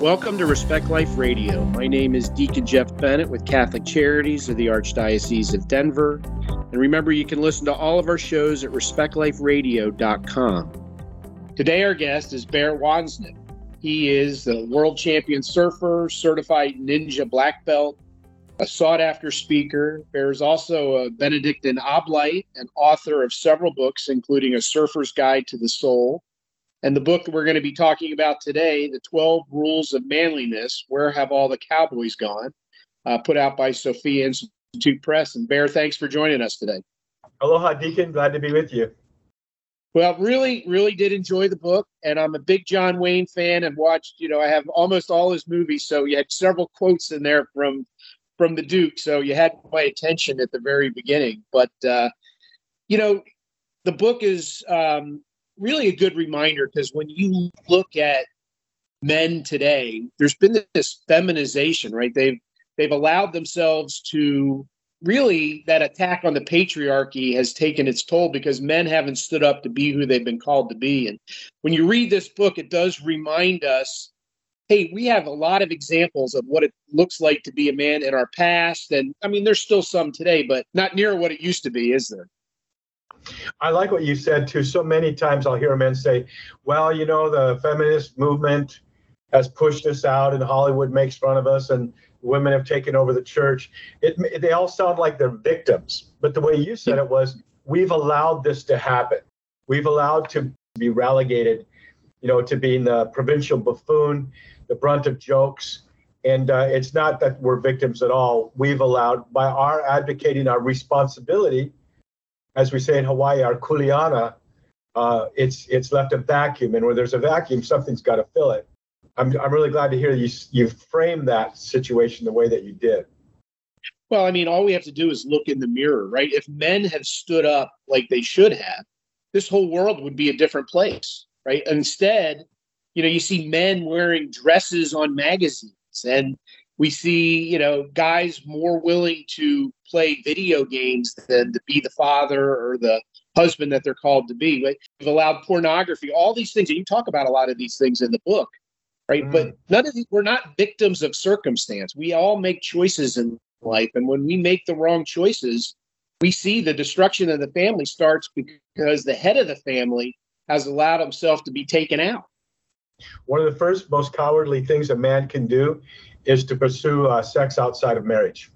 Welcome to Respect Life Radio. My name is Deacon Jeff Bennett with Catholic Charities of the Archdiocese of Denver. And remember, you can listen to all of our shows at respectliferadio.com. Today, our guest is Bear Woznick. He is the world champion surfer, certified ninja black belt, a sought after speaker. Bear is also a Benedictine Oblate and author of several books, including A Surfer's Guide to the Soul and the book that we're going to be talking about today, The 12 Rules of Manliness Where Have All the Cowboys Gone? Uh, put out by Sophia Institute Press. And Bear, thanks for joining us today. Aloha, Deacon. Glad to be with you. Well, really, really did enjoy the book. And I'm a big John Wayne fan and watched, you know, I have almost all his movies. So you had several quotes in there from from the Duke. So you had my attention at the very beginning. But, uh, you know, the book is um, really a good reminder because when you look at men today, there's been this feminization, right? They've they've allowed themselves to really that attack on the patriarchy has taken its toll because men haven't stood up to be who they've been called to be. And when you read this book, it does remind us hey, we have a lot of examples of what it looks like to be a man in our past. And I mean, there's still some today, but not near what it used to be, is there? I like what you said too. So many times I'll hear men say, well, you know, the feminist movement has pushed us out and Hollywood makes fun of us and women have taken over the church. It, they all sound like they're victims. But the way you said it was, we've allowed this to happen. We've allowed to be relegated, you know, to being the provincial buffoon, the brunt of jokes. And uh, it's not that we're victims at all. We've allowed, by our advocating our responsibility as we say in Hawaii, our kuleana, uh, it's it's left a vacuum, and where there's a vacuum, something's got to fill it. I'm I'm really glad to hear you you frame that situation the way that you did. Well, I mean, all we have to do is look in the mirror, right? If men had stood up like they should have, this whole world would be a different place, right? Instead, you know, you see men wearing dresses on magazines and we see you know guys more willing to play video games than to be the father or the husband that they're called to be. We've allowed pornography all these things and you talk about a lot of these things in the book right? Mm. but none of these we're not victims of circumstance. We all make choices in life and when we make the wrong choices we see the destruction of the family starts because the head of the family has allowed himself to be taken out. One of the first most cowardly things a man can do is to pursue uh, sex outside of marriage.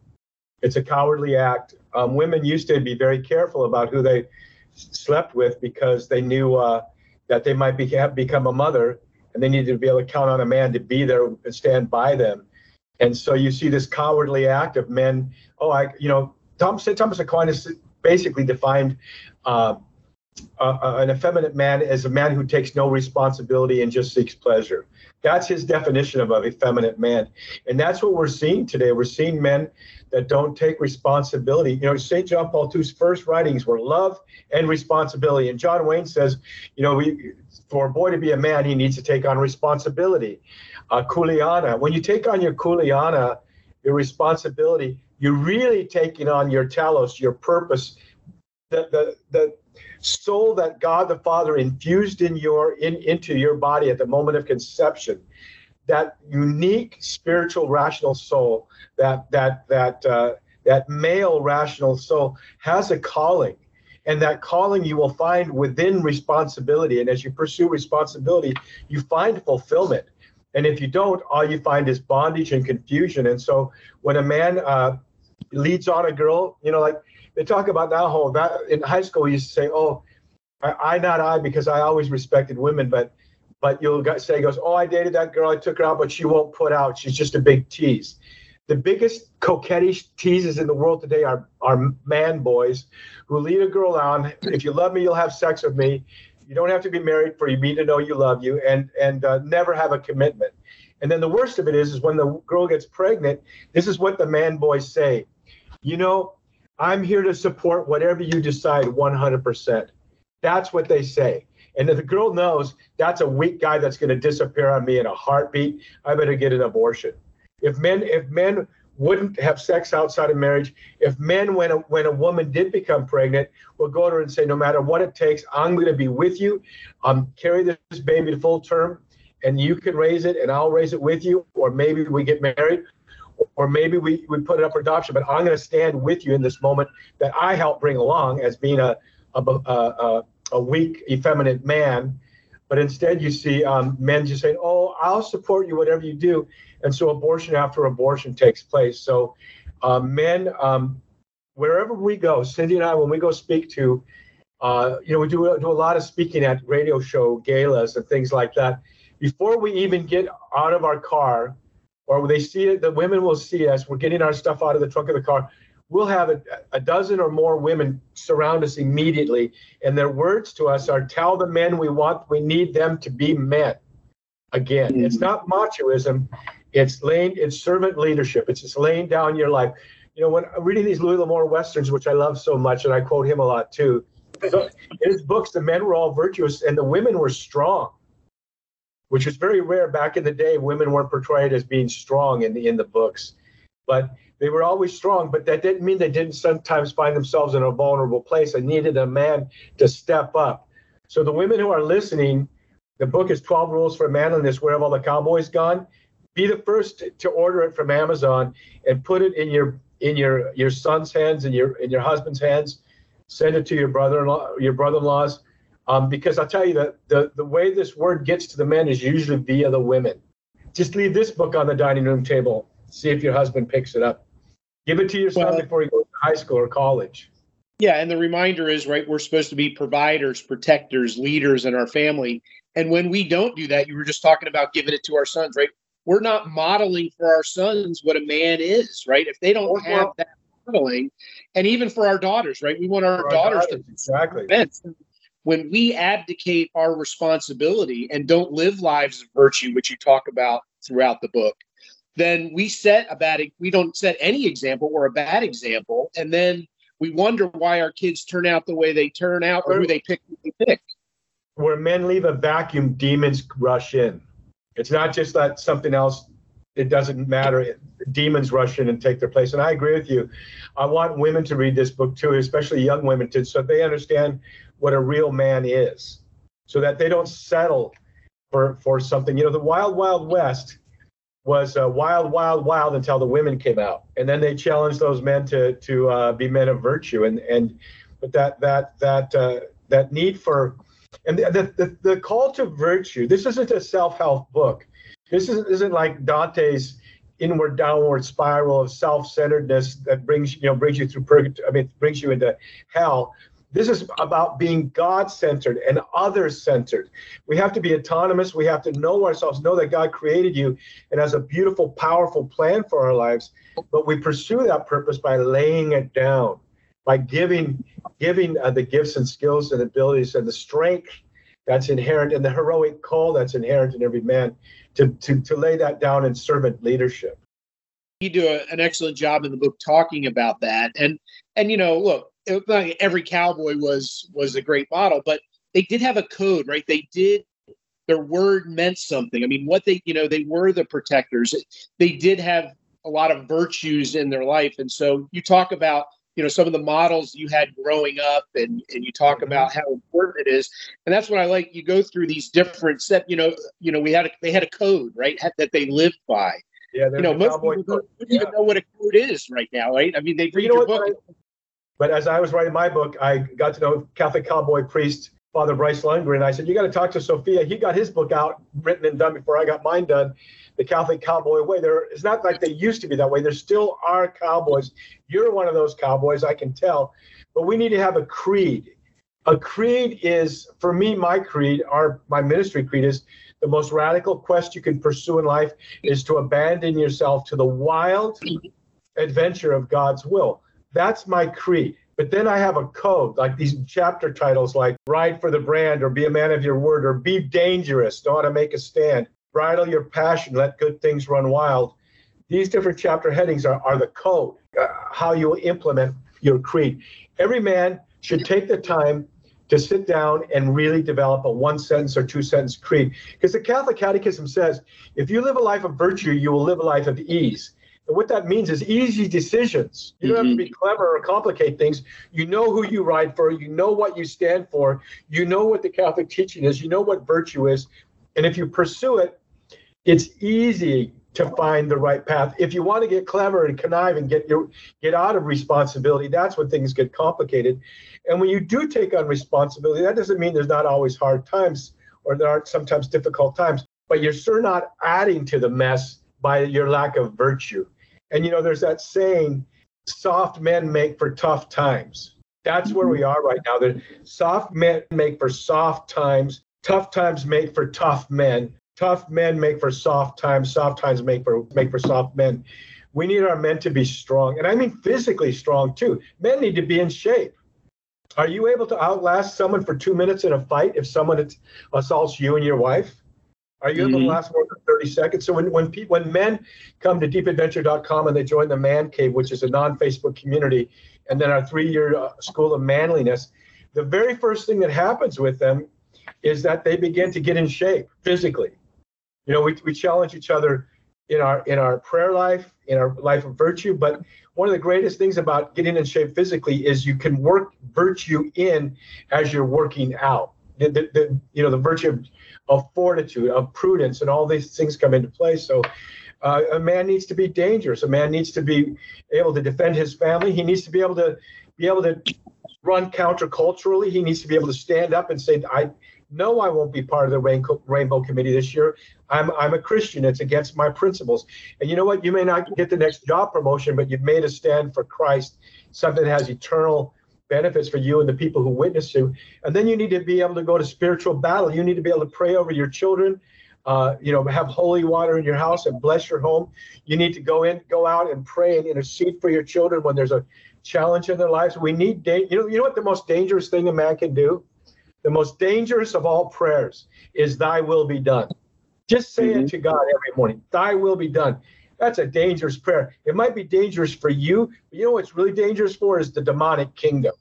It's a cowardly act. Um, women used to be very careful about who they slept with because they knew uh, that they might be, become a mother and they needed to be able to count on a man to be there and stand by them. And so you see this cowardly act of men. Oh, I, you know, Thomas, Thomas Aquinas basically defined uh, uh, an effeminate man is a man who takes no responsibility and just seeks pleasure. That's his definition of an effeminate man. And that's what we're seeing today. We're seeing men that don't take responsibility. You know, St. John Paul II's first writings were love and responsibility. And John Wayne says, you know, we, for a boy to be a man, he needs to take on responsibility. Uh, kuleana, when you take on your kuleana, your responsibility, you're really taking on your telos, your purpose, the, the, the, soul that God the Father infused in your in into your body at the moment of conception, that unique spiritual rational soul, that that that uh, that male rational soul has a calling. And that calling you will find within responsibility. And as you pursue responsibility, you find fulfillment. And if you don't, all you find is bondage and confusion. And so when a man uh, leads on a girl, you know, like they talk about that whole that in high school we used to say, oh, I, I not I because I always respected women, but but you'll say goes, oh, I dated that girl, I took her out, but she won't put out. She's just a big tease. The biggest coquettish teases in the world today are are man boys who lead a girl on. If you love me, you'll have sex with me. You don't have to be married for me to know you love you, and and uh, never have a commitment. And then the worst of it is, is when the girl gets pregnant. This is what the man boys say. You know, I'm here to support whatever you decide 100%. That's what they say. And if the girl knows that's a weak guy that's going to disappear on me in a heartbeat, I better get an abortion. If men, if men wouldn't have sex outside of marriage, if men, when a, when a woman did become pregnant, will go to her and say, no matter what it takes, I'm going to be with you, um, carry this baby to full term, and you can raise it and I'll raise it with you, or maybe we get married, or maybe we, we put it up for adoption, but I'm going to stand with you in this moment that I helped bring along as being a, a, a, a weak, effeminate man. But instead, you see um, men just saying, Oh, I'll support you, whatever you do. And so abortion after abortion takes place. So, uh, men, um, wherever we go, Cindy and I, when we go speak to, uh, you know, we do, do a lot of speaking at radio show galas and things like that. Before we even get out of our car, or they see it, the women will see us. We're getting our stuff out of the trunk of the car. We'll have a, a dozen or more women surround us immediately, and their words to us are, "Tell the men we want, we need them to be men." Again, mm-hmm. it's not machoism; it's laying, it's servant leadership. It's just laying down your life. You know, when reading these Louis L'Amour westerns, which I love so much, and I quote him a lot too. So in his books, the men were all virtuous and the women were strong which was very rare back in the day. Women weren't portrayed as being strong in the in the books, but they were always strong. But that didn't mean they didn't sometimes find themselves in a vulnerable place and needed a man to step up. So the women who are listening, the book is 12 Rules for Manliness. Where have all the cowboys gone? Be the first to order it from Amazon and put it in your in your your son's hands and your in your husband's hands. Send it to your brother-in-law, your brother-in-laws um, because I'll tell you that the, the way this word gets to the men is usually via the women. Just leave this book on the dining room table. See if your husband picks it up. Give it to your son well, before he goes to high school or college. Yeah, and the reminder is right, we're supposed to be providers, protectors, leaders in our family. And when we don't do that, you were just talking about giving it to our sons, right? We're not modeling for our sons what a man is, right? If they don't have that modeling, and even for our daughters, right? We want our, our daughters, daughters, to exactly when we abdicate our responsibility and don't live lives of virtue, which you talk about throughout the book, then we set a bad we don't set any example or a bad example, and then we wonder why our kids turn out the way they turn out or who they pick who they pick. Where men leave a vacuum, demons rush in. It's not just that something else. It doesn't matter. Demons rush in and take their place. And I agree with you. I want women to read this book too, especially young women, to so they understand what a real man is so that they don't settle for, for something. You know, the Wild Wild West was uh, wild, wild, wild until the women came out, and then they challenged those men to to uh, be men of virtue, and and but that that that uh, that need for and the, the the call to virtue. This isn't a self help book. This isn't, isn't like Dante's inward downward spiral of self centeredness that brings you know brings you through purgatory. I mean brings you into hell. This is about being God centered and other centered. We have to be autonomous. We have to know ourselves, know that God created you and has a beautiful, powerful plan for our lives. But we pursue that purpose by laying it down, by giving, giving uh, the gifts and skills and abilities and the strength that's inherent and the heroic call that's inherent in every man to, to, to lay that down in servant leadership. You do a, an excellent job in the book talking about that. And, and, you know, look, every cowboy was was a great model, but they did have a code, right? They did their word meant something. I mean, what they you know they were the protectors. They did have a lot of virtues in their life, and so you talk about you know some of the models you had growing up and and you talk mm-hmm. about how important it is and that's what i like you go through these different set you know you know we had a, they had a code right that they lived by yeah you know most people don't yeah. even know what a code is right now right i mean they read you know your book but as I was writing my book, I got to know Catholic cowboy priest Father Bryce Lungren. I said, You got to talk to Sophia. He got his book out, written and done before I got mine done. The Catholic Cowboy Way. There, it's not like they used to be that way. There still are cowboys. You're one of those cowboys, I can tell. But we need to have a creed. A creed is, for me, my creed, our my ministry creed is the most radical quest you can pursue in life is to abandon yourself to the wild adventure of God's will. That's my creed. But then I have a code, like these chapter titles, like Ride for the Brand, or Be a Man of Your Word, or Be Dangerous, Know How to Make a Stand, Bridle Your Passion, Let Good Things Run Wild. These different chapter headings are, are the code, uh, how you implement your creed. Every man should take the time to sit down and really develop a one sentence or two sentence creed. Because the Catholic Catechism says if you live a life of virtue, you will live a life of ease. And what that means is easy decisions. You don't mm-hmm. have to be mm-hmm. clever or complicate things. You know who you ride for. You know what you stand for. You know what the Catholic teaching is. You know what virtue is. And if you pursue it, it's easy to find the right path. If you want to get clever and connive and get your get out of responsibility, that's when things get complicated. And when you do take on responsibility, that doesn't mean there's not always hard times or there aren't sometimes difficult times, but you're sure not adding to the mess by your lack of virtue. And you know, there's that saying, soft men make for tough times. That's where we mm-hmm. are right now. The soft men make for soft times, tough times make for tough men tough men make for soft times, soft times make for make for soft men. We need our men to be strong, and I mean physically strong too. Men need to be in shape. Are you able to outlast someone for two minutes in a fight if someone assaults you and your wife? Are you mm-hmm. able to last more than 30 seconds? So when when, pe- when men come to deepadventure.com and they join the Man Cave, which is a non-Facebook community, and then our three-year uh, school of manliness, the very first thing that happens with them is that they begin to get in shape physically. You know, we, we challenge each other in our in our prayer life, in our life of virtue. But one of the greatest things about getting in shape physically is you can work virtue in as you're working out. The, the, the you know the virtue of, of fortitude, of prudence, and all these things come into play. So. Uh, a man needs to be dangerous. A man needs to be able to defend his family. He needs to be able to be able to run counterculturally. He needs to be able to stand up and say, "I no, I won't be part of the Rainbow, Rainbow Committee this year. I'm I'm a Christian. It's against my principles. And you know what? You may not get the next job promotion, but you've made a stand for Christ, something that has eternal benefits for you and the people who witness you. And then you need to be able to go to spiritual battle. You need to be able to pray over your children. Uh, you know, have holy water in your house and bless your home. You need to go in, go out and pray and intercede for your children when there's a challenge in their lives. We need, da- you know, you know what the most dangerous thing a man can do? The most dangerous of all prayers is thy will be done. Just say mm-hmm. it to God every morning. Thy will be done. That's a dangerous prayer. It might be dangerous for you, but you know what's really dangerous for is the demonic kingdom.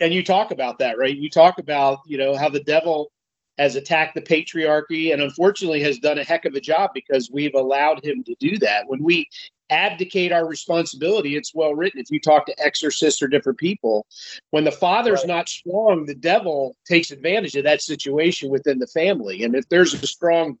And you talk about that, right? You talk about, you know, how the devil has attacked the patriarchy and unfortunately has done a heck of a job because we've allowed him to do that. When we abdicate our responsibility. It's well written. If you talk to exorcists or different people, when the father's right. not strong, the devil takes advantage of that situation within the family. And if there's a strong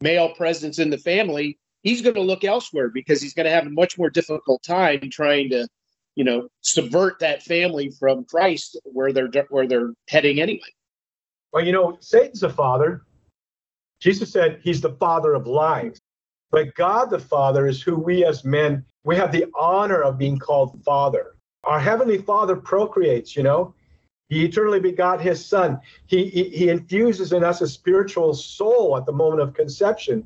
male presence in the family, he's going to look elsewhere because he's going to have a much more difficult time trying to, you know, subvert that family from Christ where they're where they're heading anyway. Well, you know, Satan's a father. Jesus said he's the father of lies. But God the Father is who we as men, we have the honor of being called Father. Our Heavenly Father procreates, you know. He eternally begot his son. He, he, he infuses in us a spiritual soul at the moment of conception.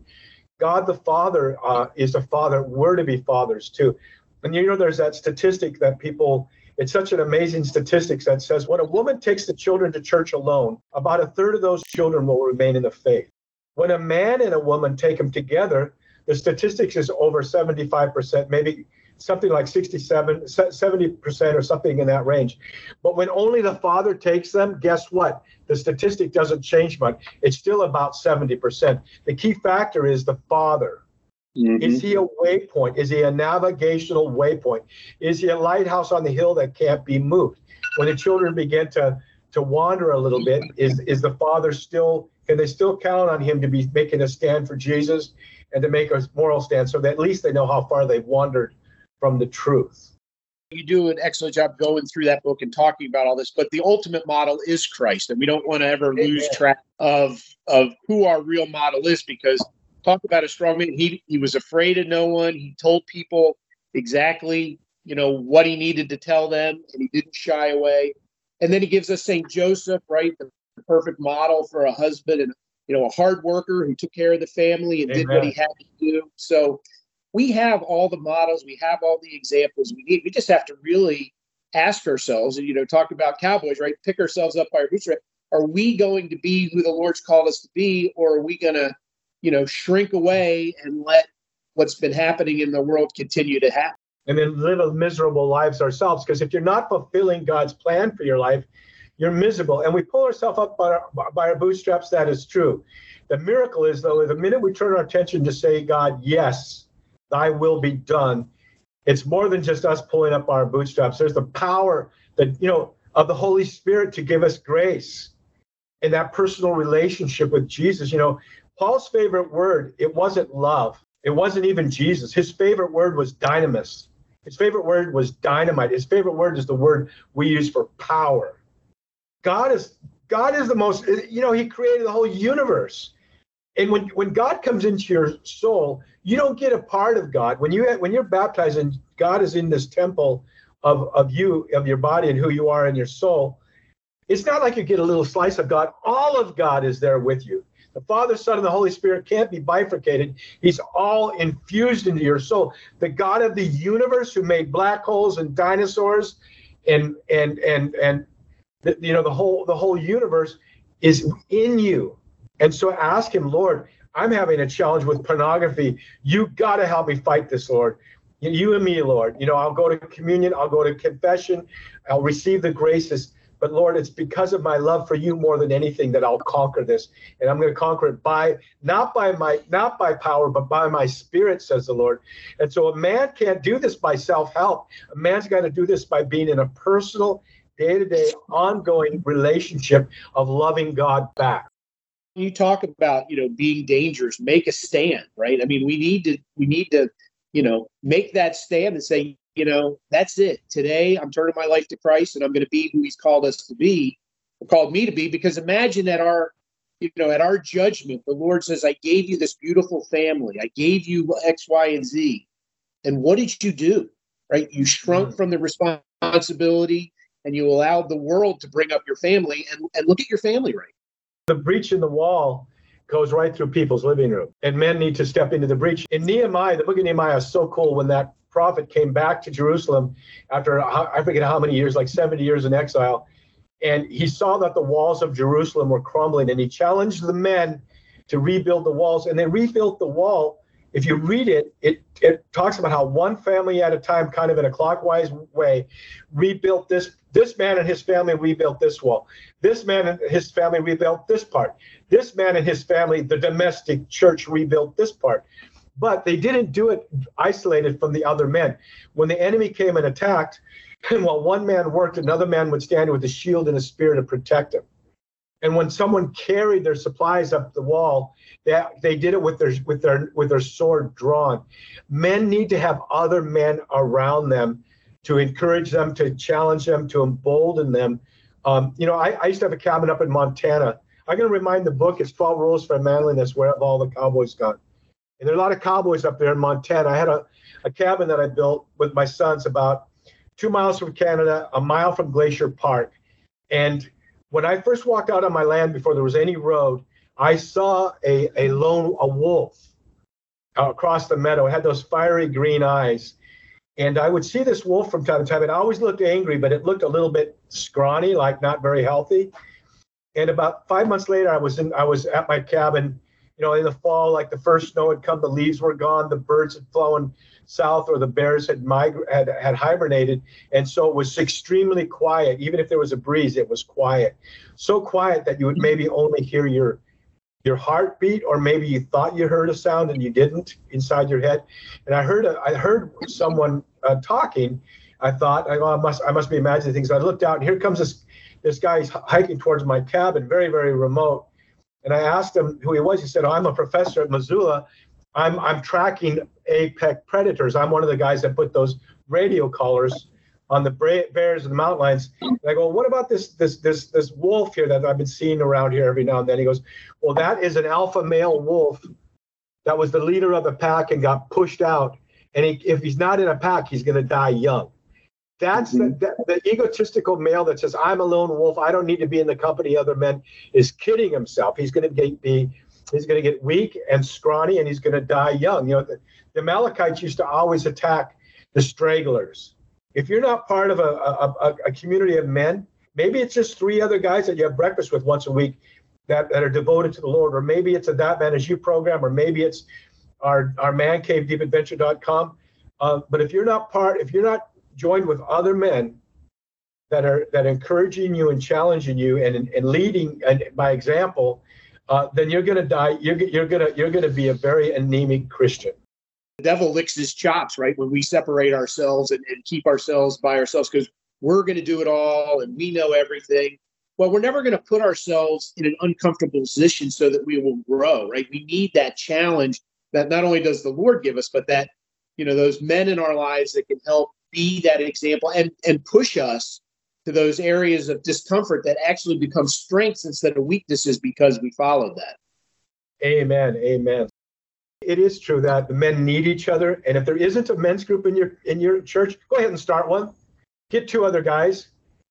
God the Father uh, is a father. We're to be fathers too. And you know, there's that statistic that people, it's such an amazing statistic that says when a woman takes the children to church alone, about a third of those children will remain in the faith. When a man and a woman take them together, the statistics is over 75%, maybe something like 67, 70% or something in that range. But when only the father takes them, guess what? The statistic doesn't change much. It's still about 70%. The key factor is the father. Mm-hmm. Is he a waypoint? Is he a navigational waypoint? Is he a lighthouse on the hill that can't be moved? When the children begin to to wander a little bit, is is the father still? Can they still count on him to be making a stand for Jesus? and to make a moral stand so that at least they know how far they've wandered from the truth. You do an excellent job going through that book and talking about all this, but the ultimate model is Christ, and we don't want to ever lose track of of who our real model is because talk about a strong man. He he was afraid of no one. He told people exactly you know what he needed to tell them, and he didn't shy away. And then he gives us Saint Joseph, right, the perfect model for a husband and you know, a hard worker who took care of the family and Amen. did what he had to do. So we have all the models, we have all the examples we need. We just have to really ask ourselves, and you know, talk about cowboys, right? Pick ourselves up by our bootstraps. Are we going to be who the Lord's called us to be, or are we going to, you know, shrink away and let what's been happening in the world continue to happen? And then live miserable lives ourselves. Because if you're not fulfilling God's plan for your life, you're miserable. And we pull ourselves up by our, by our bootstraps. That is true. The miracle is, though, the minute we turn our attention to say, God, yes, thy will be done, it's more than just us pulling up our bootstraps. There's the power that, you know, of the Holy Spirit to give us grace in that personal relationship with Jesus. You know, Paul's favorite word, it wasn't love. It wasn't even Jesus. His favorite word was dynamis. His favorite word was dynamite. His favorite word is the word we use for power. God is God is the most you know, he created the whole universe. And when when God comes into your soul, you don't get a part of God. When you when you're baptized and God is in this temple of of you of your body and who you are in your soul, it's not like you get a little slice of God. All of God is there with you. The Father, Son, and the Holy Spirit can't be bifurcated. He's all infused into your soul. The God of the universe who made black holes and dinosaurs and and and and the, you know the whole the whole universe is in you. And so ask him, Lord, I'm having a challenge with pornography. You got to help me fight this, Lord. You and me, Lord. You know, I'll go to communion, I'll go to confession, I'll receive the graces but Lord, it's because of my love for you more than anything that I'll conquer this. And I'm going to conquer it by not by my not by power, but by my spirit, says the Lord. And so a man can't do this by self-help. A man's got to do this by being in a personal, day-to-day, ongoing relationship of loving God back you talk about you know being dangerous make a stand right i mean we need to we need to you know make that stand and say you know, that's it. Today, I'm turning my life to Christ, and I'm going to be who He's called us to be, or called me to be. Because imagine that our, you know, at our judgment, the Lord says, "I gave you this beautiful family. I gave you X, Y, and Z, and what did you do? Right? You shrunk mm-hmm. from the responsibility, and you allowed the world to bring up your family, and and look at your family right. The breach in the wall goes right through people's living room, and men need to step into the breach. In Nehemiah, the book of Nehemiah is so cool when that prophet came back to Jerusalem after I forget how many years, like 70 years in exile, and he saw that the walls of Jerusalem were crumbling, and he challenged the men to rebuild the walls, and they rebuilt the wall. If you read it, it it talks about how one family at a time, kind of in a clockwise way, rebuilt this. This man and his family rebuilt this wall. This man and his family rebuilt this part. This man and his family, the domestic church, rebuilt this part. But they didn't do it isolated from the other men. When the enemy came and attacked, and while one man worked, another man would stand with a shield and a spear to protect him. And when someone carried their supplies up the wall, they, they did it with their with their with their sword drawn. Men need to have other men around them to encourage them, to challenge them, to embolden them. Um, you know, I, I used to have a cabin up in Montana. I'm going to remind the book, it's 12 Rules for Manliness, where have all the cowboys gone? And there are a lot of cowboys up there in Montana. I had a, a cabin that I built with my sons about two miles from Canada, a mile from Glacier Park. And when I first walked out on my land before there was any road, I saw a, a lone a wolf across the meadow. It had those fiery green eyes. And I would see this wolf from time to time. It always looked angry, but it looked a little bit scrawny, like not very healthy. And about five months later, I was in I was at my cabin you know, in the fall, like the first snow had come, the leaves were gone, the birds had flown south, or the bears had migra- had, had hibernated, and so it was extremely quiet. Even if there was a breeze, it was quiet, so quiet that you would maybe only hear your your heartbeat, or maybe you thought you heard a sound and you didn't inside your head. And I heard a, I heard someone uh, talking. I thought, I, I must I must be imagining things. So I looked out, and here comes this this guy hiking towards my cabin, very very remote and I asked him who he was. He said, oh, I'm a professor at Missoula. I'm, I'm tracking apex predators. I'm one of the guys that put those radio collars on the bears and the mountain lions. And I go, what about this this this this wolf here that I've been seeing around here every now and then? He goes, well, that is an alpha male wolf that was the leader of the pack and got pushed out. And he, if he's not in a pack, he's going to die young. That's the, mm-hmm. the, the, egotistical male that says, I'm a lone wolf. I don't need to be in the company of other men is kidding himself. He's going to be, he's going to get weak and scrawny and he's going to die young. You know, the, the Amalekites used to always attack the stragglers. If you're not part of a, a, a, community of men, maybe it's just three other guys that you have breakfast with once a week that, that are devoted to the Lord, or maybe it's a That Man Is You program, or maybe it's our, our man cave deepadventure.com. Uh, but if you're not part, if you're not joined with other men that are that encouraging you and challenging you and, and leading and by example, uh, then you're going to die. You're, you're going to you're going to be a very anemic Christian. The devil licks his chops, right? When we separate ourselves and, and keep ourselves by ourselves because we're going to do it all and we know everything. well, we're never going to put ourselves in an uncomfortable position so that we will grow, right? We need that challenge that not only does the Lord give us, but that, you know, those men in our lives that can help be that example and, and push us to those areas of discomfort that actually become strengths instead of weaknesses because we followed that. Amen. Amen. It is true that the men need each other. And if there isn't a men's group in your in your church, go ahead and start one. Get two other guys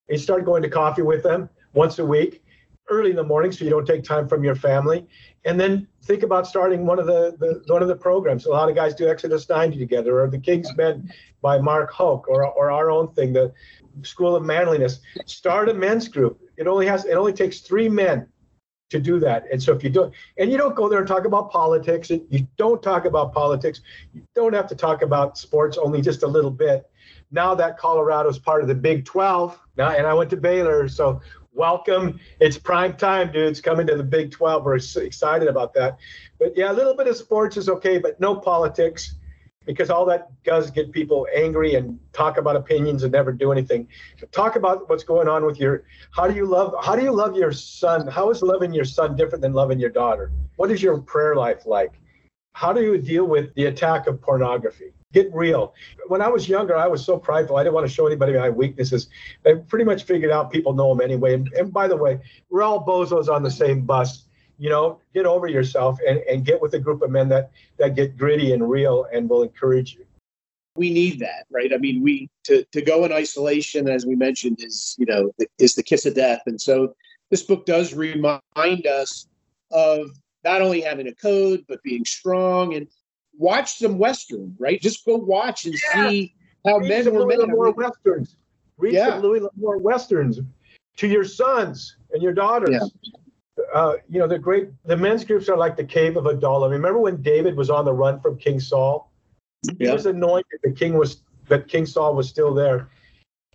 and start going to coffee with them once a week, early in the morning, so you don't take time from your family. And then think about starting one of the, the one of the programs. A lot of guys do Exodus 90 together, or the King's Men by Mark Houck, or or our own thing, the School of Manliness. Start a men's group. It only has it only takes three men to do that. And so if you don't, and you don't go there and talk about politics, and you don't talk about politics, you don't have to talk about sports only just a little bit. Now that Colorado is part of the Big 12, now, and I went to Baylor, so welcome. It's prime time, dudes, coming to the Big 12. We're excited about that. But yeah, a little bit of sports is okay, but no politics because all that does get people angry and talk about opinions and never do anything. Talk about what's going on with your how do you love how do you love your son? How is loving your son different than loving your daughter? What is your prayer life like? How do you deal with the attack of pornography? Get real. When I was younger, I was so prideful. I didn't want to show anybody my weaknesses. I pretty much figured out people know them anyway. And, and by the way, we're all bozos on the same bus you know, get over yourself and, and get with a group of men that that get gritty and real and will encourage you. We need that, right? I mean, we to to go in isolation, as we mentioned, is you know is the kiss of death, and so this book does remind us of not only having a code but being strong and watch some western, right? Just go watch and yeah. see how Read men were made. More westerns. Read yeah. some Louis L'Amour westerns to your sons and your daughters. Yeah uh, you know, the great the men's groups are like the cave of Adullam. Remember when David was on the run from King Saul? He was anointed. The king was that King Saul was still there.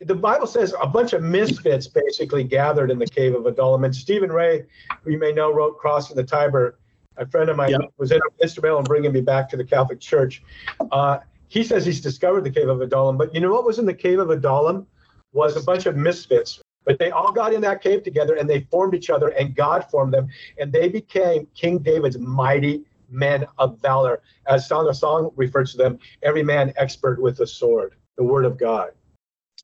The Bible says a bunch of misfits basically gathered in the cave of Adullam. And Stephen Ray, who you may know, wrote Crossing the Tiber. A friend of mine yep. was instrumental in bringing me back to the Catholic Church. Uh, he says he's discovered the cave of Adullam. But you know what was in the cave of Adullam? Was a bunch of misfits but they all got in that cave together and they formed each other, and God formed them, and they became King David's mighty men of valor. As Song of Song refers to them, every man expert with a sword, the word of God.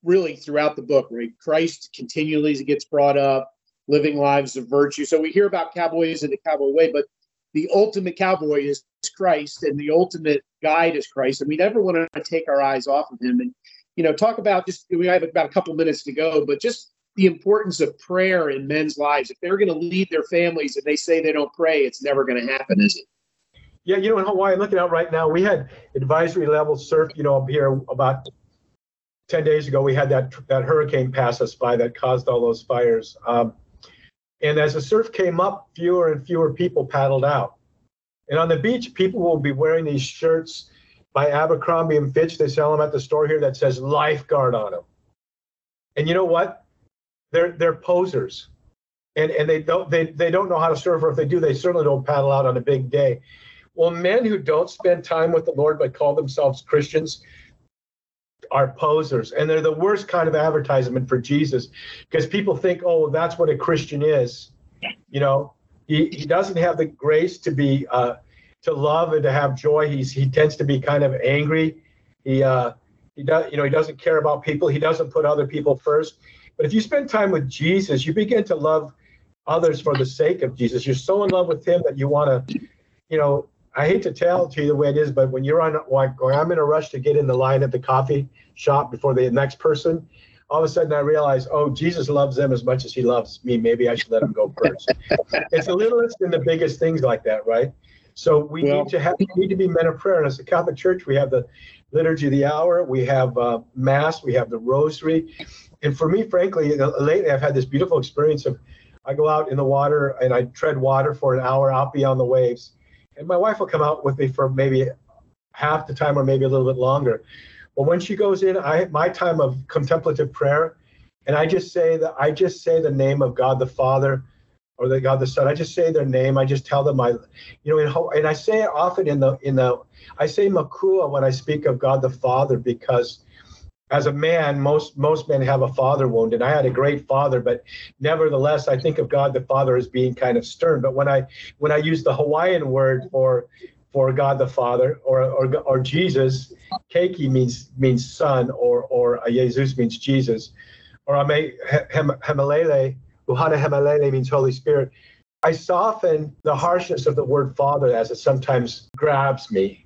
Really, throughout the book, right? Christ continually gets brought up, living lives of virtue. So we hear about cowboys in the cowboy way, but the ultimate cowboy is Christ, and the ultimate guide is Christ, and we never want to take our eyes off of him. And you know, talk about just we have about a couple minutes to go, but just the importance of prayer in men's lives. If they're going to lead their families and they say they don't pray, it's never going to happen, is it? Yeah, you know, in Hawaii, I'm looking out right now, we had advisory level surf, you know, up here about 10 days ago, we had that, that hurricane pass us by that caused all those fires. Um, and as the surf came up, fewer and fewer people paddled out. And on the beach, people will be wearing these shirts by Abercrombie and Fitch. They sell them at the store here that says lifeguard on them. And you know what? They're they're posers, and and they don't they they don't know how to surf, or if they do, they certainly don't paddle out on a big day. Well, men who don't spend time with the Lord but call themselves Christians are posers, and they're the worst kind of advertisement for Jesus, because people think, oh, that's what a Christian is. You know, he he doesn't have the grace to be uh, to love and to have joy. He's he tends to be kind of angry. He uh, he does you know he doesn't care about people. He doesn't put other people first. But if you spend time with Jesus, you begin to love others for the sake of Jesus. You're so in love with Him that you want to, you know, I hate to tell to you the way it is, but when you're on, like, I'm in a rush to get in the line at the coffee shop before the next person, all of a sudden I realize, oh, Jesus loves them as much as He loves me. Maybe I should let Him go first. it's the littlest and the biggest things like that, right? So we well, need to have we need to be men of prayer. And as a Catholic Church, we have the liturgy of the hour, we have uh, Mass, we have the Rosary, and for me, frankly, uh, lately I've had this beautiful experience of I go out in the water and I tread water for an hour out beyond the waves. And my wife will come out with me for maybe half the time or maybe a little bit longer. But when she goes in, I my time of contemplative prayer, and I just say that I just say the name of God the Father or the God the Son. I just say their name. I just tell them I, you know, and I say it often in the in the I say Makua when I speak of God the Father because as a man, most most men have a father wound, and I had a great father, but nevertheless, I think of God the Father as being kind of stern. But when I when I use the Hawaiian word for for God the Father or or, or Jesus, Keiki means means son, or or a Jesus means Jesus, or Ame Hemalele, Uhane Hemolele means Holy Spirit. I soften the harshness of the word Father as it sometimes grabs me,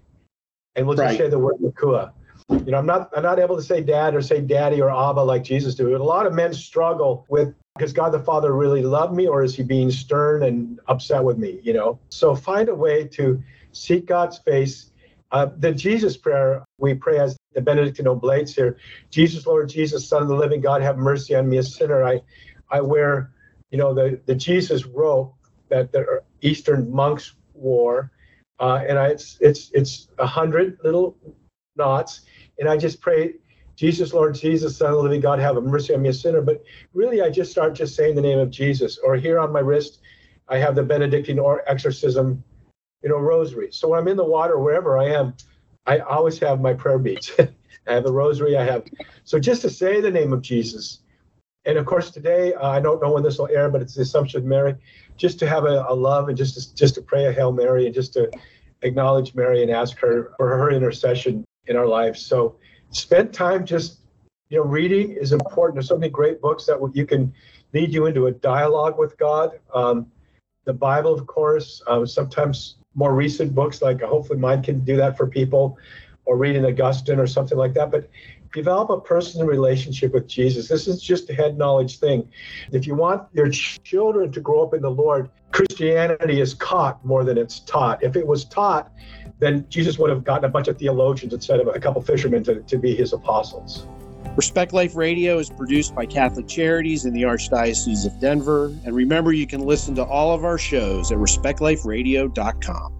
and we'll just right. say the word Makua you know, I'm not I'm not able to say dad or say daddy or Abba like Jesus did. A lot of men struggle with because God the Father really loved me, or is he being stern and upset with me? You know, so find a way to seek God's face. Uh, the Jesus prayer we pray as the Benedictine Oblates here. Jesus, Lord Jesus, Son of the Living God, have mercy on me, a sinner. I, I wear, you know, the the Jesus robe that the Eastern monks wore, uh, and I, it's it's it's a hundred little knots and I just pray, Jesus, Lord Jesus, Son of the living God, have mercy on me, a sinner. But really, I just start just saying the name of Jesus. Or here on my wrist, I have the Benedictine or exorcism, you know, rosary. So when I'm in the water, wherever I am, I always have my prayer beads. I have the rosary. I have so just to say the name of Jesus, and of course today uh, I don't know when this will air, but it's the Assumption of Mary. Just to have a, a love and just to, just to pray a Hail Mary and just to acknowledge Mary and ask her for her intercession in our lives. So spend time just you know reading is important. There's so many great books that you can lead you into a dialogue with God. Um, the Bible, of course, uh, sometimes more recent books like hopefully mine can do that for people, or reading Augustine or something like that. But develop a personal relationship with Jesus. This is just a head knowledge thing. If you want your children to grow up in the Lord, Christianity is caught more than it's taught. If it was taught, then Jesus would have gotten a bunch of theologians instead of a couple fishermen to, to be his apostles. Respect Life Radio is produced by Catholic Charities in the Archdiocese of Denver. And remember, you can listen to all of our shows at respectliferadio.com.